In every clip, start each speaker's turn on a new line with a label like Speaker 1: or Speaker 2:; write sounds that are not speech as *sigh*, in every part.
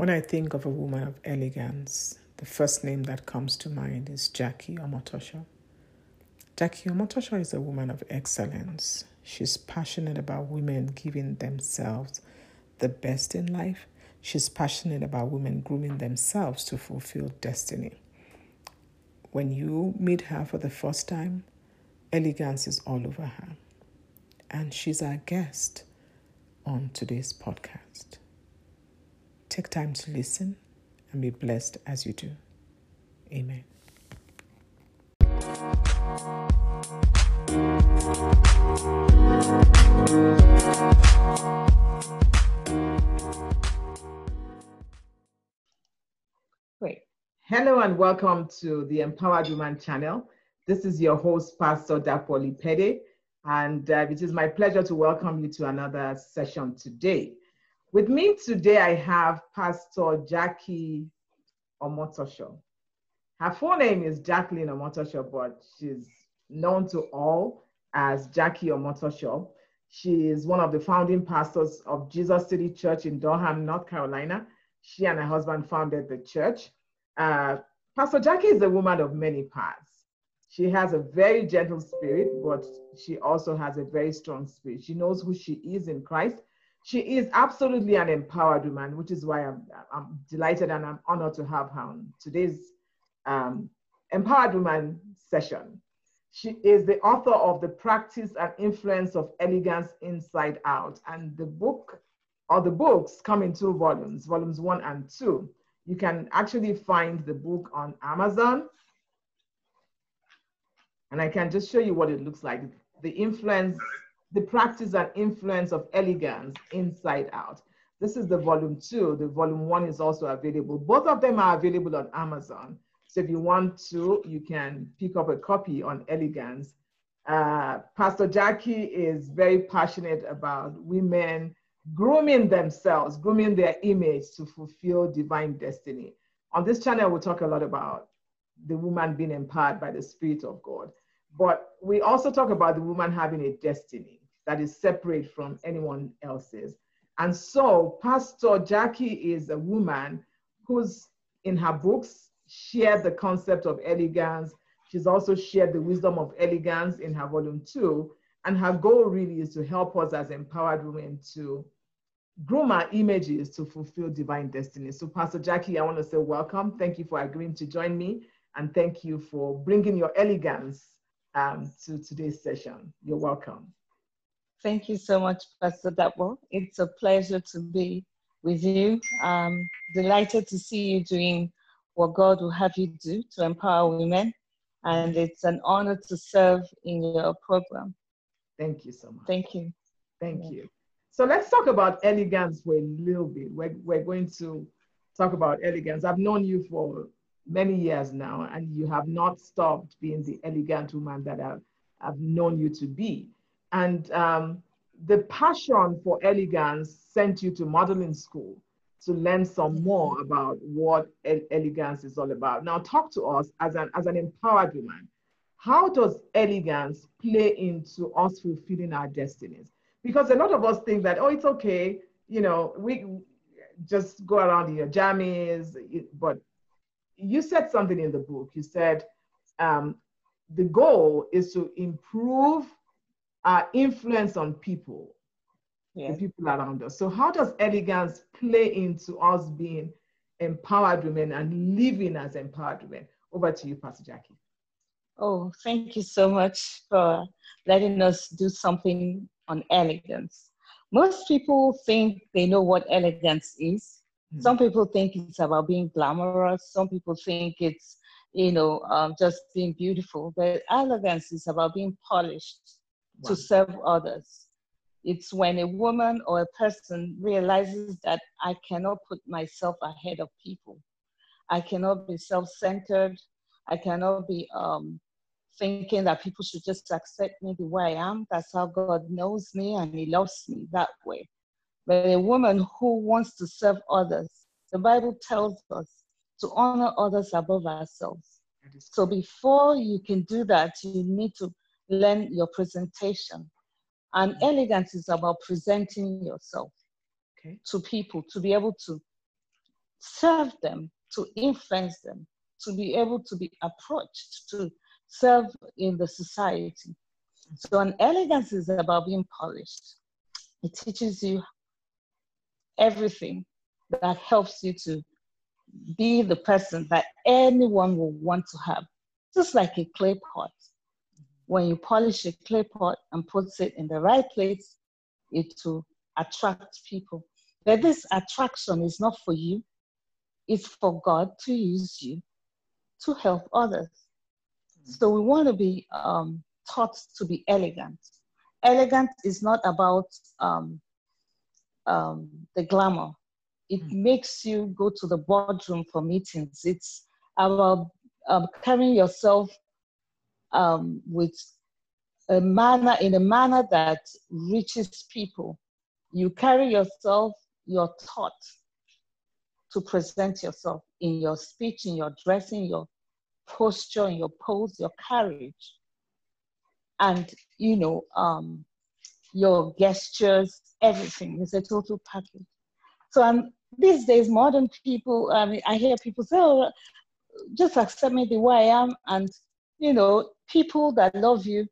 Speaker 1: When I think of a woman of elegance, the first name that comes to mind is Jackie Omotosho. Jackie Omotosho is a woman of excellence. She's passionate about women giving themselves the best in life. She's passionate about women grooming themselves to fulfill destiny. When you meet her for the first time, elegance is all over her. And she's our guest on today's podcast. Take time to listen and be blessed as you do. Amen. Great. Hello and welcome to the Empowered Woman channel. This is your host, Pastor Dapoli Pede, and uh, it is my pleasure to welcome you to another session today. With me today, I have Pastor Jackie Omotosho. Her full name is Jacqueline Omotosho, but she's known to all as Jackie Omotosho. She is one of the founding pastors of Jesus City Church in Durham, North Carolina. She and her husband founded the church. Uh, Pastor Jackie is a woman of many parts. She has a very gentle spirit, but she also has a very strong spirit. She knows who she is in Christ she is absolutely an empowered woman, which is why I'm, I'm delighted and I'm honored to have her on today's um, Empowered Woman session. She is the author of The Practice and Influence of Elegance Inside Out. And the book, or the books, come in two volumes, volumes one and two. You can actually find the book on Amazon. And I can just show you what it looks like. The influence the practice and influence of elegance inside out. This is the volume two. The volume one is also available. Both of them are available on Amazon. So if you want to, you can pick up a copy on elegance. Uh, Pastor Jackie is very passionate about women grooming themselves, grooming their image to fulfill divine destiny. On this channel, we'll talk a lot about the woman being empowered by the Spirit of God. But we also talk about the woman having a destiny that is separate from anyone else's. And so Pastor Jackie is a woman who's in her books shared the concept of elegance. She's also shared the wisdom of elegance in her volume two. And her goal really is to help us as empowered women to groom our images to fulfill divine destiny. So Pastor Jackie, I want to say welcome. Thank you for agreeing to join me. And thank you for bringing your elegance um, to today's session. You're welcome.
Speaker 2: Thank you so much, Pastor Dapo. It's a pleasure to be with you. I'm delighted to see you doing what God will have you do to empower women. And it's an honor to serve in your program.
Speaker 1: Thank you so much.
Speaker 2: Thank you.
Speaker 1: Thank yeah. you. So let's talk about elegance for a little bit. We're, we're going to talk about elegance. I've known you for many years now, and you have not stopped being the elegant woman that I've, I've known you to be. And um, the passion for elegance sent you to modeling school to learn some more about what elegance is all about. Now, talk to us as an, as an empowered woman. How does elegance play into us fulfilling our destinies? Because a lot of us think that, oh, it's okay, you know, we just go around in your jammies. But you said something in the book. You said um, the goal is to improve our influence on people, the people around us. So, how does elegance play into us being empowered women and living as empowered women? Over to you, Pastor Jackie.
Speaker 2: Oh, thank you so much for letting us do something on elegance. Most people think they know what elegance is. Mm-hmm. Some people think it's about being glamorous. Some people think it's, you know, um, just being beautiful. But elegance is about being polished to serve others. It's when a woman or a person realizes that I cannot put myself ahead of people. I cannot be self centered. I cannot be um, thinking that people should just accept me the way I am. That's how God knows me and He loves me that way. But a woman who wants to serve others, the Bible tells us to honor others above ourselves. So before you can do that, you need to learn your presentation. And elegance is about presenting yourself okay. to people to be able to serve them, to influence them, to be able to be approached, to serve in the society. So an elegance is about being polished. It teaches you everything that helps you to be the person that anyone will want to have, just like a clay pot. When you polish a clay pot and put it in the right place, it will attract people. But this attraction is not for you, it's for God to use you to help others. So we want to be um, taught to be elegant. Elegant is not about um, um, the glamour. It mm. makes you go to the boardroom for meetings. It's about um, carrying yourself um, with a manner in a manner that reaches people. You carry yourself, your thought to present yourself in your speech, in your dressing, your posture, in your pose, your carriage, and you know, um, your gestures, everything. It's a total package. So um, these days, modern people, I mean, I hear people say, "Oh, just accept me the way I am," and you know, people that love you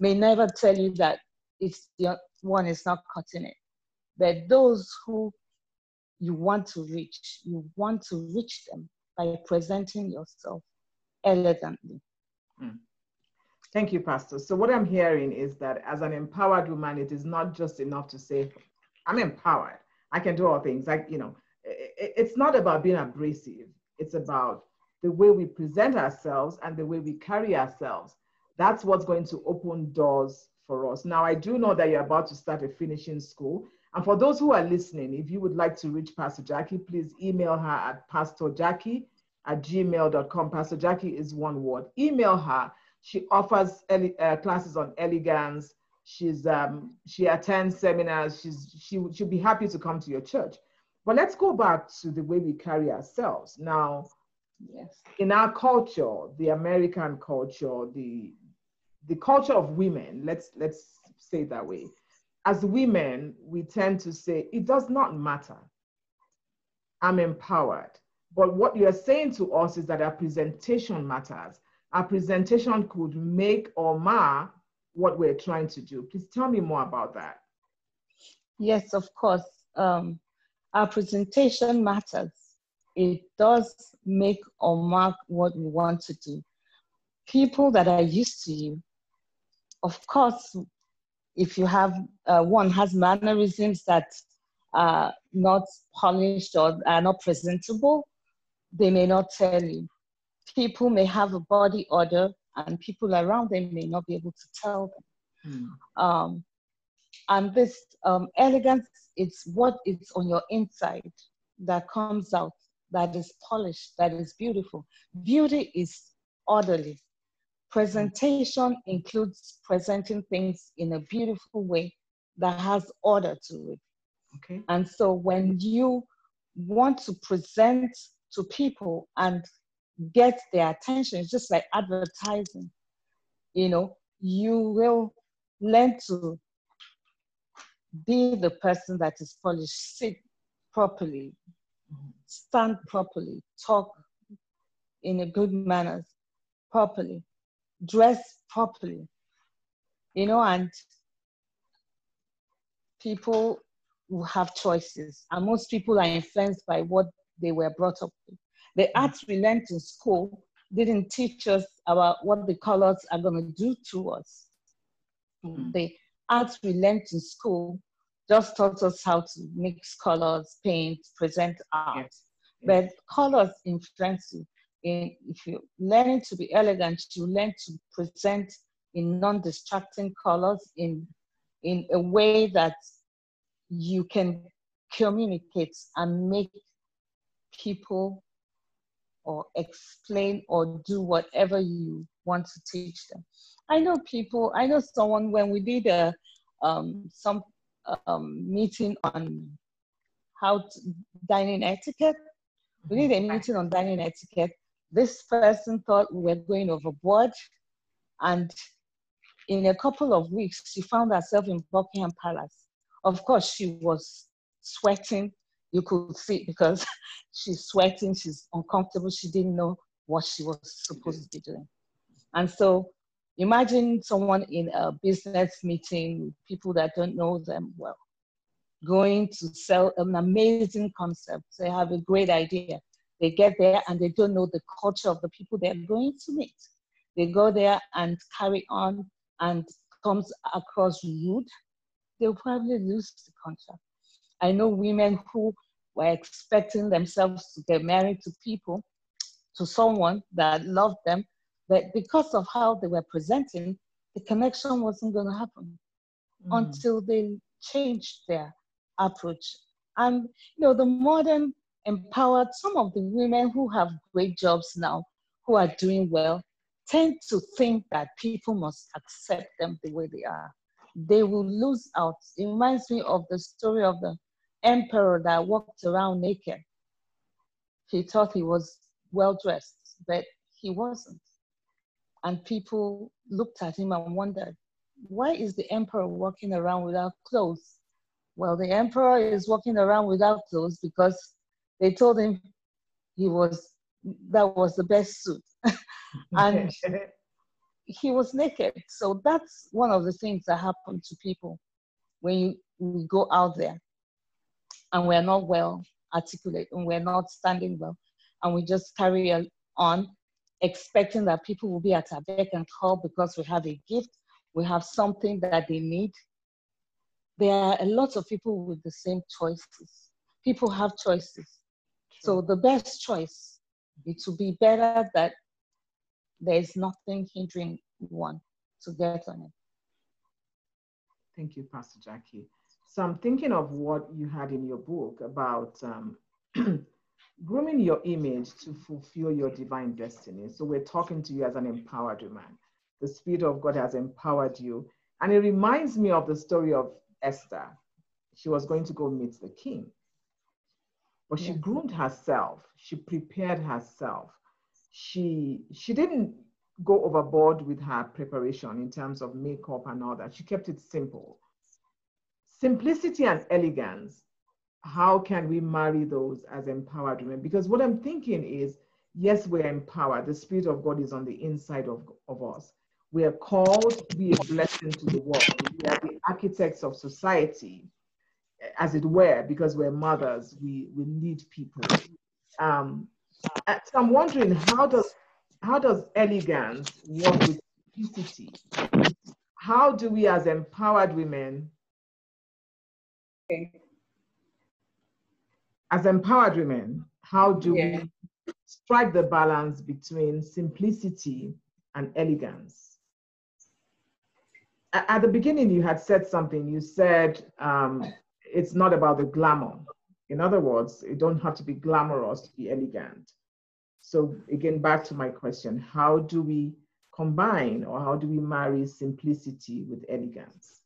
Speaker 2: may never tell you that it's the one is not cutting it. But those who you want to reach, you want to reach them by presenting yourself elegantly. Mm.
Speaker 1: Thank you, Pastor. So, what I'm hearing is that as an empowered woman, it is not just enough to say, I'm empowered. I can do all things. Like, you know, it's not about being abrasive, it's about the way we present ourselves and the way we carry ourselves. That's what's going to open doors for us. Now, I do know that you're about to start a finishing school. And for those who are listening, if you would like to reach Pastor Jackie, please email her at pastorjackie at gmail.com. Pastor Jackie is one word. Email her. She offers uh, classes on elegance. She's um, she attends seminars. She's she she'll be happy to come to your church. But let's go back to the way we carry ourselves. Now, yes, in our culture, the American culture, the the culture of women, let's let's say that way. As women, we tend to say it does not matter. I'm empowered. But what you're saying to us is that our presentation matters. Our presentation could make or mar what we're trying to do. Please tell me more about that.
Speaker 2: Yes, of course. Um, our presentation matters. It does make or mark what we want to do. People that are used to you, of course, if you have uh, one has mannerisms that are not polished or are not presentable, they may not tell you. People may have a body odor and people around them may not be able to tell them. Mm. Um, and this um, elegance, it's what is on your inside that comes out, that is polished, that is beautiful. Beauty is orderly. Presentation includes presenting things in a beautiful way that has order to it. Okay. And so when you want to present to people and get their attention. It's just like advertising. You know, you will learn to be the person that is polished, sit properly, mm-hmm. Stand properly, talk in a good manner, properly, dress properly, you know, and people have choices. And most people are influenced by what they were brought up with. The mm. arts we learned in school didn't teach us about what the colors are going to do to us. Mm. The arts we learned in school just taught us how to mix colors, paint, present art. Yes. But colors influence you. In, if you're learning to be elegant, you learn to present in non-distracting colors in, in a way that you can communicate and make people or explain or do whatever you want to teach them. I know people, I know someone when we did a um, some um, meeting on how to, dining etiquette, we need a meeting on dining etiquette. This person thought we were going overboard and in a couple of weeks, she found herself in Buckingham Palace. Of course, she was sweating,
Speaker 3: You could see because *laughs* she's sweating, she's uncomfortable, she didn't know what she was supposed to be doing. And so imagine someone in a business meeting people that don't know them well, going to sell an amazing concept. They have a great idea. They get there and they don't know the culture of the people they're going to meet. They go there and carry on and comes across rude, they'll probably lose the contract. I know women who were expecting themselves to get married to people, to someone that loved them, but because of how they were presenting, the connection wasn't going to happen mm. until they changed their approach. And you know, the modern empowered some of the women who have great jobs now, who are doing well, tend to think that people must accept them the way they are. They will lose out. It reminds me of the story of the emperor that walked around naked. He thought he was well dressed, but he wasn't. And people looked at him and wondered, why is the emperor walking around without clothes? Well, the emperor is walking around without clothes because they told him he was that was the best suit. *laughs* and *laughs* he was naked. So that's one of the things that happen to people when you, we go out there and we're not well articulate and we're not standing well and we just carry on expecting that people will be at our beck and call because we have a gift, we have something that they need. There are a lot of people with the same choices. People have choices. So the best choice it will be better that there is nothing hindering one to get on it.
Speaker 1: Thank you, Pastor Jackie. So I'm thinking of what you had in your book about um, *clears throat* grooming your image to fulfill your divine destiny. So we're talking to you as an empowered woman. The Spirit of God has empowered you. And it reminds me of the story of Esther. She was going to go meet the king. But she groomed herself, she prepared herself. She she didn't go overboard with her preparation in terms of makeup and all that. She kept it simple. Simplicity and elegance. How can we marry those as empowered women? Because what I'm thinking is, yes, we're empowered. The Spirit of God is on the inside of, of us. We are called to be a blessing to the world. We are the architects of society as it were, because we're mothers, we, we lead people. Um, uh, so I'm wondering how does how does elegance work with simplicity? How do we as empowered women okay. As empowered women, how do yeah. we strike the balance between simplicity and elegance? At the beginning, you had said something. You said um, it's not about the glamour. In other words, it don't have to be glamorous to be elegant. So again, back to my question, how do we combine or how do we marry simplicity with elegance?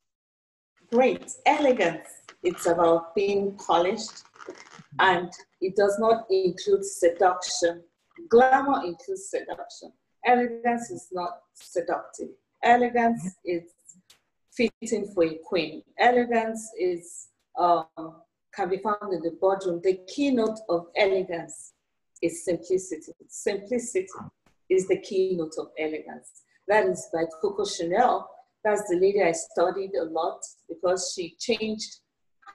Speaker 2: Great, elegance, it's about being polished and it does not include seduction. Glamour includes seduction. Elegance is not seductive. Elegance is fitting for a queen. Elegance is um, can be found in the boardroom. The keynote of elegance is simplicity. Simplicity is the keynote of elegance. That is by Coco Chanel. That's the lady I studied a lot because she changed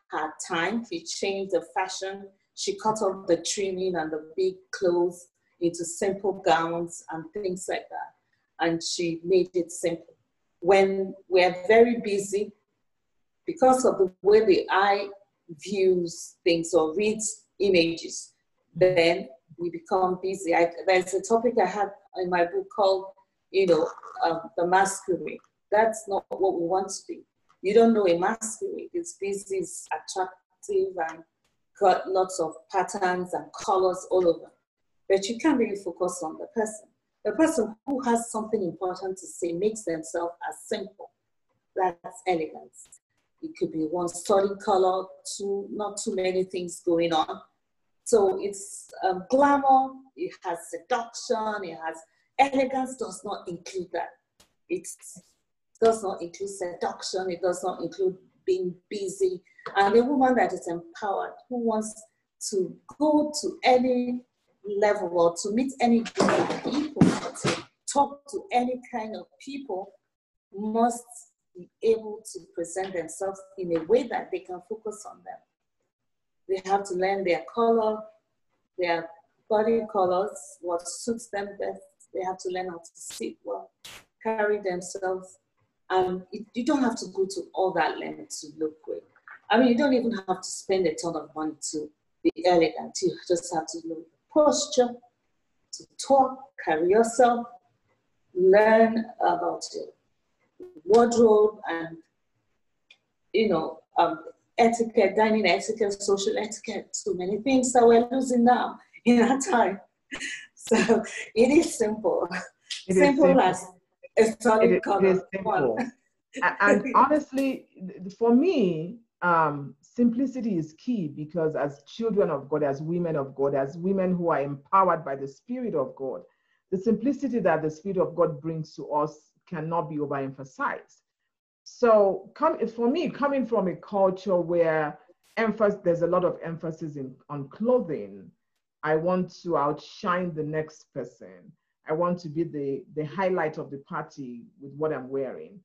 Speaker 2: her time. She changed the fashion. She cut off the trimming and the big clothes into simple gowns and things like that. And she made it simple. When we're very busy, because of the way the eye views things or reads images, then we become busy. I, there's a topic I have in my book called, you know, um, the masquerade. That's not what we want to be. You don't know a masquerade. It's busy, it's attractive, and got lots of patterns and colors all over. But you can't really focus on the person. The person who has something important to say makes themselves as simple. That's elegance. It could be one solid color, two, not too many things going on. So it's um, glamour, it has seduction, it has elegance does not include that. It does not include seduction, it does not include being busy. And a woman that is empowered, who wants to go to any level or to meet any group of people, to talk to any kind of people, must be able to present themselves in a way that they can focus on them. They have to learn their color, their body colors, what suits them best. They have to learn how to sit well, carry themselves. And it, you don't have to go to all that length to look great. I mean, you don't even have to spend a ton of money to be elegant. You just have to know posture, to talk, carry yourself, learn about your wardrobe and, you know, um, etiquette, dining etiquette, social etiquette, so many things that we're losing now in our time. *laughs* So it is simple. It simple, simple, as solid it. It is simple. *laughs*
Speaker 1: and honestly, for me, um, simplicity is key because as children of God, as women of God, as women who are empowered by the Spirit of God, the simplicity that the Spirit of God brings to us cannot be overemphasized. So, come, for me, coming from a culture where emphasis, there's a lot of emphasis in, on clothing, I want to outshine the next person. I want to be the, the highlight of the party with what I'm wearing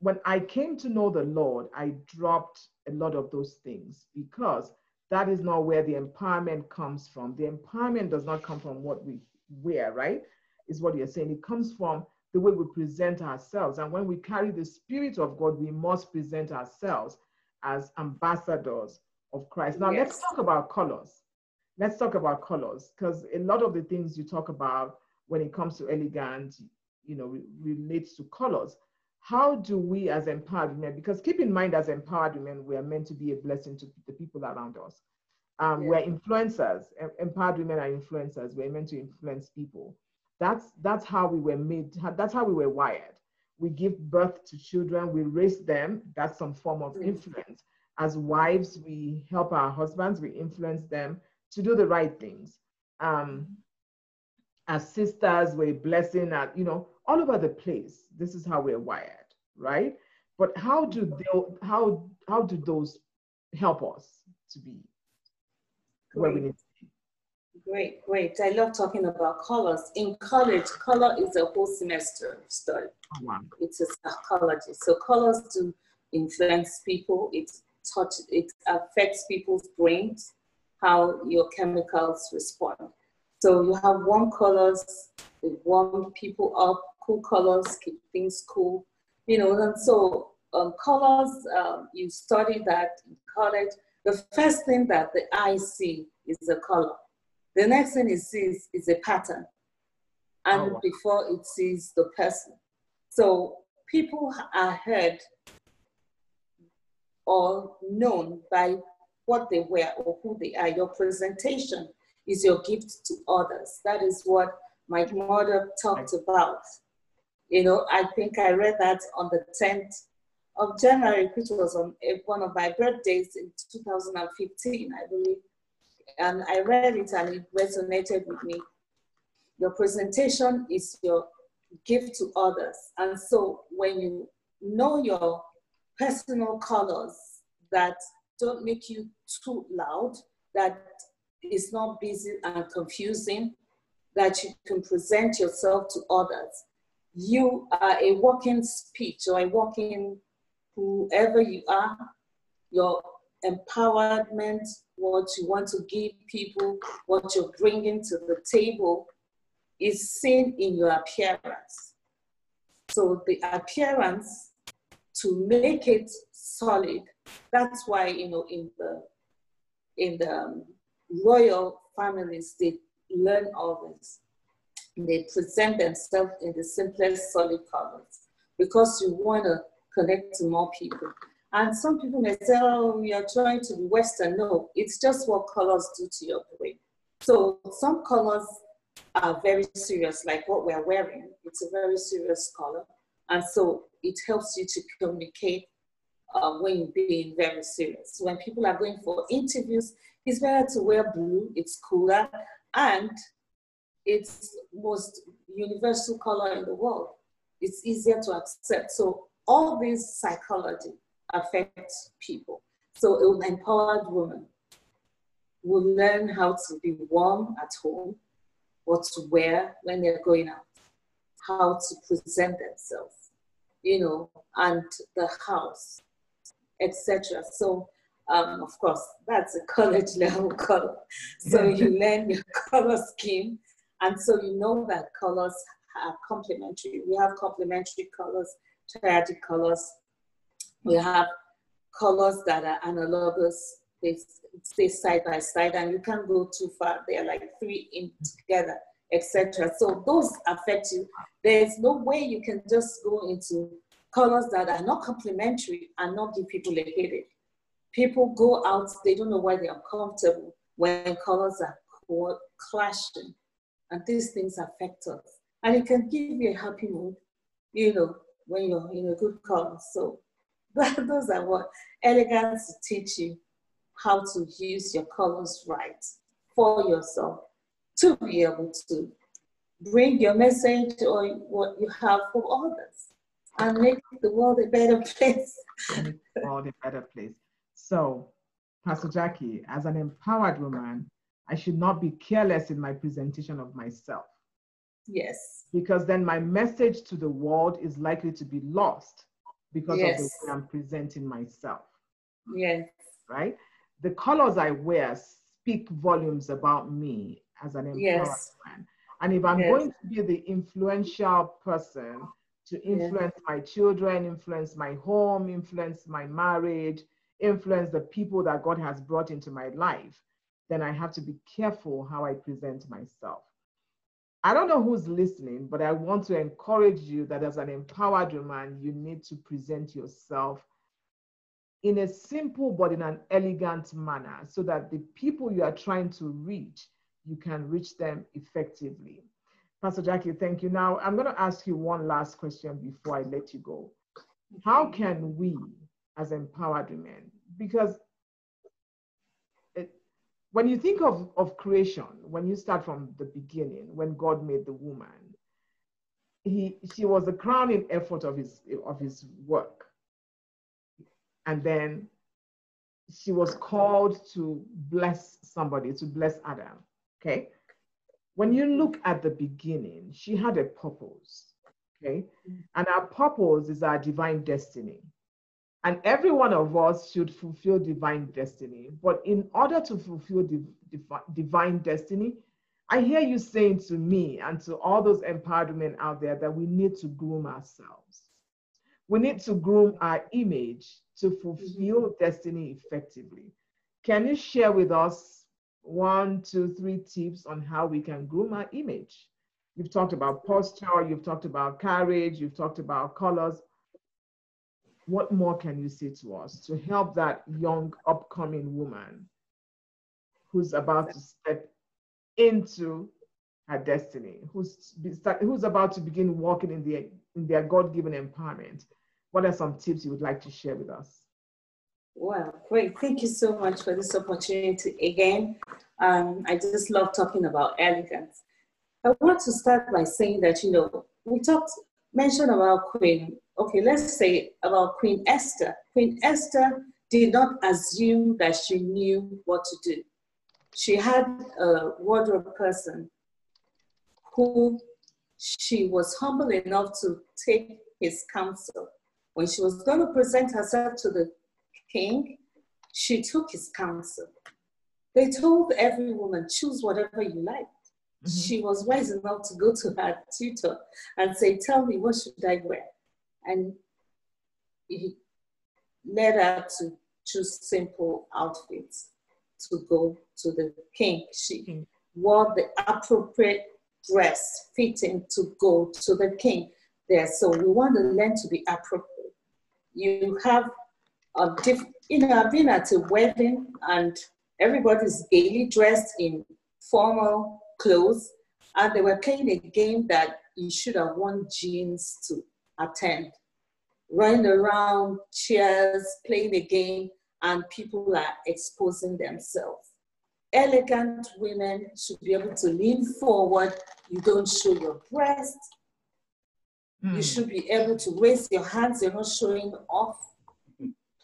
Speaker 1: when I came to know the Lord, I dropped a lot of those things because that is not where the empowerment comes from. The empowerment does not come from what we wear, right? Is what you're saying. It comes from the way we present ourselves. And when we carry the Spirit of God, we must present ourselves as ambassadors of Christ. Now, yes. let's talk about colors. Let's talk about colors because a lot of the things you talk about when it comes to elegance, you know, relates to colors how do we as empowered women, because keep in mind as empowered women, we are meant to be a blessing to the people around us. Um, yeah. We're influencers, empowered women are influencers. We're meant to influence people. That's, that's how we were made, that's how we were wired. We give birth to children, we raise them, that's some form of mm. influence. As wives, we help our husbands, we influence them to do the right things. Um, as sisters, we're blessing, at, you know, all over the place. This is how we're wired, right? But how do they, how how do those help us to be where we need to be?
Speaker 2: Great, great. I love talking about colors. In college, color is a whole semester of study. Oh, wow. It's a psychology. So colors do influence people. It touch it affects people's brains, how your chemicals respond. So you have warm colors, they warm people up, cool colors, keep things cool, you know, and so um, colors, um, you study that in college. The first thing that the eye see is the color. The next thing it sees is a pattern. And oh, wow. before it sees the person. So people are heard or known by what they wear or who they are. Your presentation is your gift to others. That is what my mother talked about. You know, I think I read that on the 10th of January, which was on one of my birthdays in 2015, I believe. And I read it and it resonated with me. Your presentation is your gift to others. And so when you know your personal colors that don't make you too loud, that is not busy and confusing, that you can present yourself to others you are a walking speech or a walking whoever you are, your empowerment, what you want to give people, what you're bringing to the table is seen in your appearance. So the appearance to make it solid, that's why, you know, in the, in the um, royal families, they learn all this they present themselves in the simplest solid colors because you want to connect to more people. And some people may say, oh, we are trying to be Western. No, it's just what colors do to your brain. So some colors are very serious, like what we're wearing. It's a very serious color. And so it helps you to communicate uh, when you're being very serious. When people are going for interviews, it's better to wear blue, it's cooler, and it's most universal color in the world. It's easier to accept. So all this psychology affects people. So an empowered woman will learn how to be warm at home, what to wear when they're going out, how to present themselves, you know, and the house, etc. So, um, of course, that's a college *laughs* level color. So you *laughs* learn your color scheme, and so you know that colors are complementary. We have complementary colors, triadic colors. We have colors that are analogous. They stay side by side, and you can't go too far. They're like three in together, etc. So those affect you. There's no way you can just go into colors that are not complementary and not give people a headache. People go out, they don't know why they're comfortable when colors are clashing. And these things affect us. And it can give you a happy mood, you know, when you're in a good color. So *laughs* those are what elegance teach you how to use your colors right for yourself to be able to bring your message or what you have for others and make the world a better place.
Speaker 1: make the world a better place. So, Pastor Jackie, as an empowered woman, I should not be careless in my presentation of myself.
Speaker 2: Yes.
Speaker 1: Because then my message to the world is likely to be lost because yes. of the way I'm presenting myself.
Speaker 2: Yes.
Speaker 1: Right? The colors I wear speak volumes about me as an empowered yes. man. And if I'm yes. going to be the influential person to influence yeah. my children, influence my home, influence my marriage, influence the people that God has brought into my life, then I have to be careful how I present myself. I don't know who's listening, but I want to encourage you that as an empowered woman, you need to present yourself in a simple but in an elegant manner so that the people you are trying to reach, you can reach them effectively. Pastor Jackie, thank you. Now, I'm going to ask you one last question before I let you go. How can we, as empowered women, because it, when you think of, of creation, when you start from the beginning, when God made the woman, he, she was the crowning effort of his, of his work. And then she was called to bless somebody, to bless Adam. Okay when you look at the beginning, she had a purpose, okay? Mm. And our purpose is our divine destiny. And every one of us should fulfill divine destiny. But in order to fulfill div- div- divine destiny, I hear you saying to me and to all those empowered women out there that we need to groom ourselves. We need to groom our image to fulfill mm-hmm. destiny effectively. Can you share with us one, two, three tips on how we can groom our image. You've talked about posture, you've talked about carriage, you've talked about colors. What more can you say to us to help that young upcoming woman who's about to step into her destiny, who's, who's about to begin walking in, the, in their God-given empowerment? What are some tips you would like to share with us?
Speaker 2: Well, great. Thank you so much for this opportunity again. Um, I just love talking about elegance. I want to start by saying that, you know, we talked, mentioned about Queen, okay, let's say about Queen Esther. Queen Esther did not assume that she knew what to do. She had a wardrobe person who she was humble enough to take his counsel. When she was going to present herself to the king, she took his counsel. They told every woman, choose whatever you like. Mm-hmm. She was wise enough to go to her tutor and say, Tell me, what should I wear? And he led her to choose simple outfits to go to the king. She mm-hmm. wore the appropriate dress fitting to go to the king there. So we want to learn to be appropriate. You have diff, you know, I've been at a wedding and everybody's gaily dressed in formal clothes, and they were playing a game that you should have worn jeans to attend. Running around, cheers, playing a game, and people are exposing themselves. Elegant women should be able to lean forward. You don't show your breast. Mm. You hmm. should be able to raise your hands. You're not showing off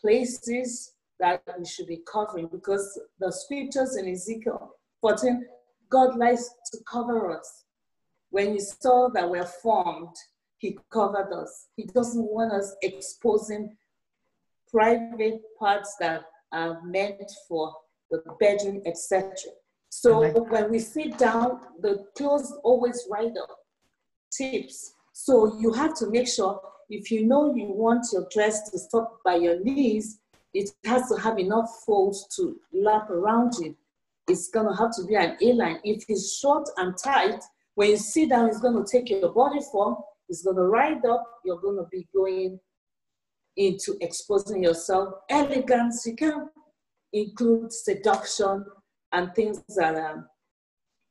Speaker 2: places that we should be covering because the scriptures in Ezekiel 14, God likes to cover us. When he saw that we're formed, he covered us. He doesn't want us exposing private parts that are meant for the bedroom, etc. So like when we sit down, the clothes always ride up tips. So you have to make sure if you know you want your dress to stop by your knees, it has to have enough folds to lap around it. It's gonna have to be an A-line. If it's short and tight, when you sit down, it's gonna take your body form, it's gonna ride up, you're gonna be going into exposing yourself. Elegance, you can include seduction and things that are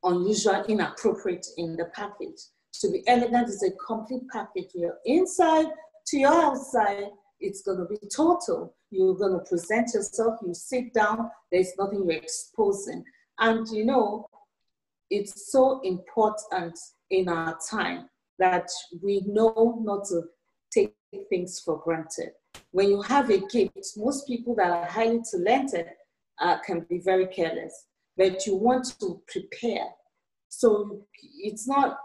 Speaker 2: unusual, inappropriate in the package. To be elegant is a complete package. Your inside to your outside, it's going to be total. You're going to present yourself, you sit down, there's nothing you're exposing. And you know, it's so important in our time that we know not to take things for granted. When you have a gift, most people that are highly talented uh, can be very careless, but you want to prepare. So it's not,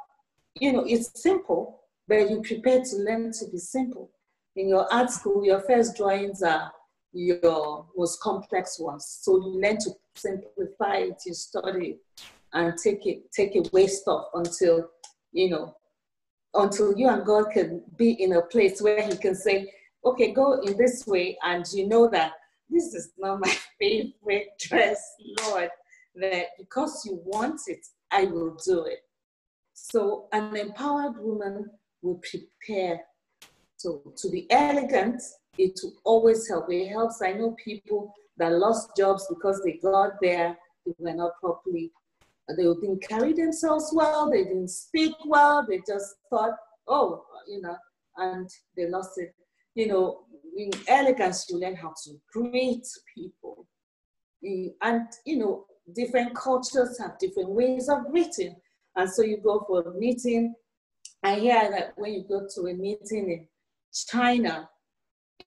Speaker 2: you know, it's simple, but you prepare to learn to be simple. In your art school, your first drawings are your most complex ones. So you learn to simplify it, you study and take it, take away stuff until, you know, until you and God can be in a place where He can say, okay, go in this way, and you know that this is not my *laughs* favorite dress, Lord, that because you want it, I will do it. So an empowered woman will prepare to, to be elegant. It will always help. It helps. I know people that lost jobs because they got there, they were not properly they didn't carry themselves well, they didn't speak well, they just thought, oh, you know, and they lost it. You know, in elegance, you learn how to greet people. Mm, and, you know, different cultures have different ways of greeting. And so you go for a meeting. I hear that when you go to a meeting in China,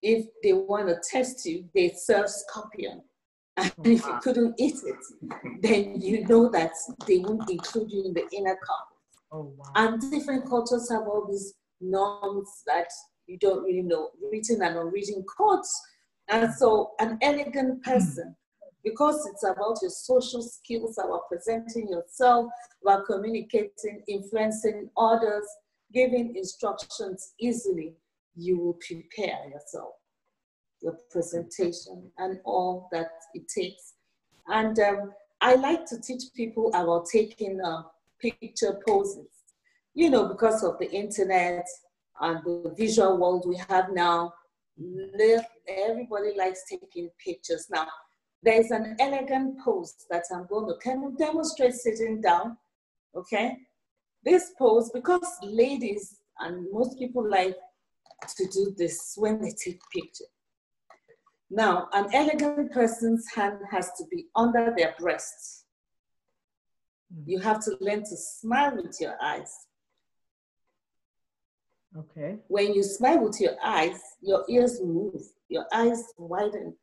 Speaker 2: if they want to test you, they serve scorpion. And *laughs* if you couldn't eat it, then you know that they won't include you in the inner cup. Oh, wow. And different cultures have all these norms that you don't really know, written and unwritten codes. And so an elegant hmm. person, because it's about your social skills, about presenting yourself, about communicating, influencing others, giving instructions easily, you will prepare yourself your presentation and all that it takes. And um, I like to teach people about taking uh, picture poses. You know, because of the internet and the visual world we have now, everybody likes taking pictures. Now, there's an elegant pose that I'm going to kind of demonstrate sitting down, okay? This pose, because ladies and most people like to do this when they take pictures. Now, an elegant person's hand has to be under their breasts. Hmm. You have to learn to smile with your eyes.
Speaker 1: Okay.
Speaker 2: When you smile with your eyes, your ears move, your eyes widen.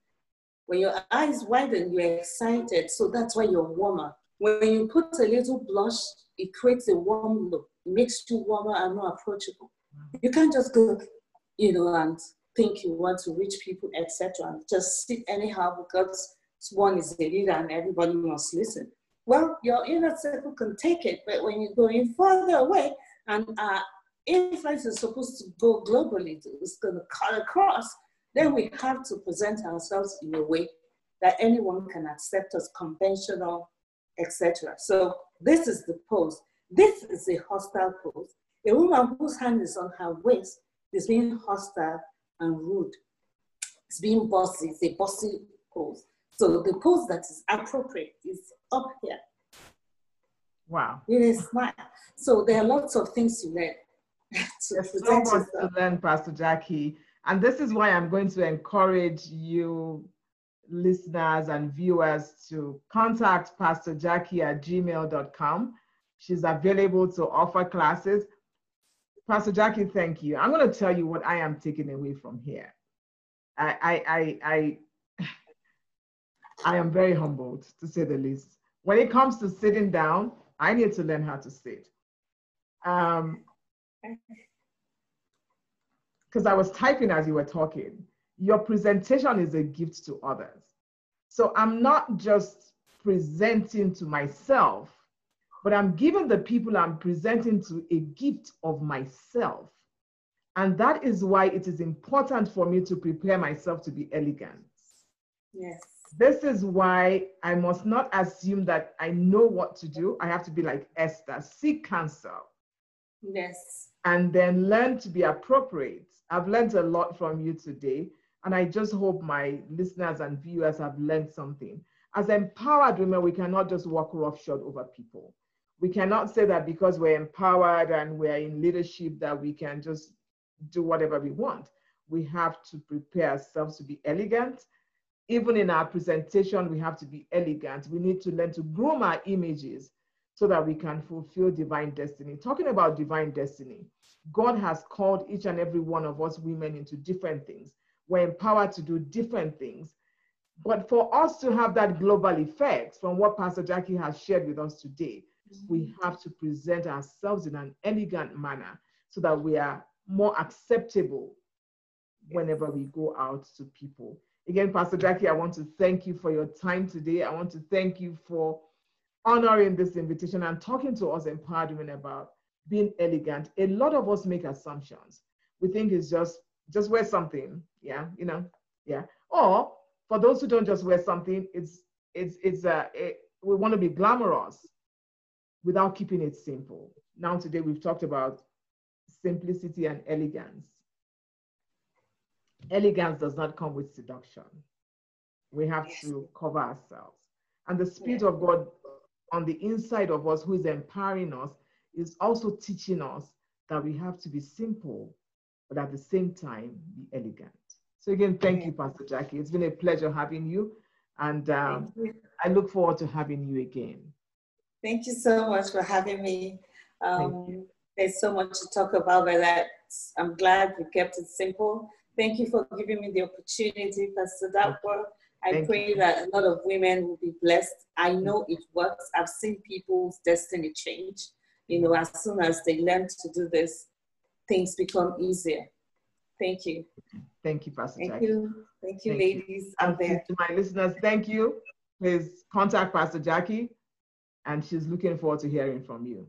Speaker 2: When your eyes widen, you're excited, so that's why you're warmer. When you put a little blush, it creates a warm look. It makes you warmer and more approachable. You can't just go, you know, and think you want to reach people, etc. And just sit anyhow because one is the leader and everybody must listen. Well, your inner circle can take it, but when you're going further away and uh, influence is supposed to go globally, it's going to cut across, then we have to present ourselves in a way that anyone can accept as conventional, etc. So this is the pose. This is a hostile pose. A woman whose hand is on her waist is being hostile and rude. It's being bossy, it's a bossy pose. So the pose that is appropriate is up here.
Speaker 1: Wow.
Speaker 2: It is smart. So there are lots of things to learn. *laughs*
Speaker 1: to There's so much to learn, Pastor Jackie. And this is why I'm going to encourage you, listeners and viewers, to contact Pastor Jackie at gmail.com. She's available to offer classes. Pastor Jackie, thank you. I'm going to tell you what I am taking away from here. I, I, I, I *sighs* I am very humbled, to say the least. When it comes to sitting down, I need to learn how to sit. Um, because I was typing as you were talking. Your presentation is a gift to others. So I'm not just presenting to myself, but I'm giving the people I'm presenting to a gift of myself. And that is why it is important for me to prepare myself to be elegant.
Speaker 2: Yes.
Speaker 1: This is why I must not assume that I know what to do. I have to be like Esther, seek counsel.
Speaker 2: Yes.
Speaker 1: And then learn to be appropriate. I've learned a lot from you today. And I just hope my listeners and viewers have learned something. As empowered women, we cannot just walk roughshod over people. We cannot say that because we're empowered and we're in leadership that we can just do whatever we want. We have to prepare ourselves to be elegant. Even in our presentation, we have to be elegant. We need to learn to groom our images so that we can fulfill divine destiny. Talking about divine destiny, God has called each and every one of us women into different things. We're empowered to do different things. But for us to have that global effect from what Pastor Jackie has shared with us today, we mm-hmm. have to present ourselves in an elegant manner so that we are more acceptable whenever we go out to people. Again, Pastor Jackie, I want to thank you for your time today. I want to thank you for honoring this invitation and talking to us empowered women about being elegant. A lot of us make assumptions. We think it's just just wear something, yeah, you know, yeah. Or for those who don't just wear something, it's it's it's uh, it, we want to be glamorous without keeping it simple. Now today we've talked about simplicity and elegance. Elegance does not come with seduction. We have to cover ourselves. And the Spirit of God on the inside of us, who is empowering us, is also teaching us that we have to be simple, but at the same time, be elegant. So, again, thank you, Pastor Jackie. It's been a pleasure having you. And um, you. I look forward to having you again.
Speaker 2: Thank you so much for having me. Um, there's so much to talk about, but that I'm glad we kept it simple. Thank you for giving me the opportunity, Pastor Dakwa. I Thank pray you. that a lot of women will be blessed. I know it works. I've seen people's destiny change. You know, as soon as they learn to do this, things become easier. Thank you.
Speaker 1: Thank you, Pastor
Speaker 2: Thank
Speaker 1: Jackie.
Speaker 2: you. Thank you, thank ladies you. out there.
Speaker 1: To my listeners, thank you. Please contact Pastor Jackie, and she's looking forward to hearing from you.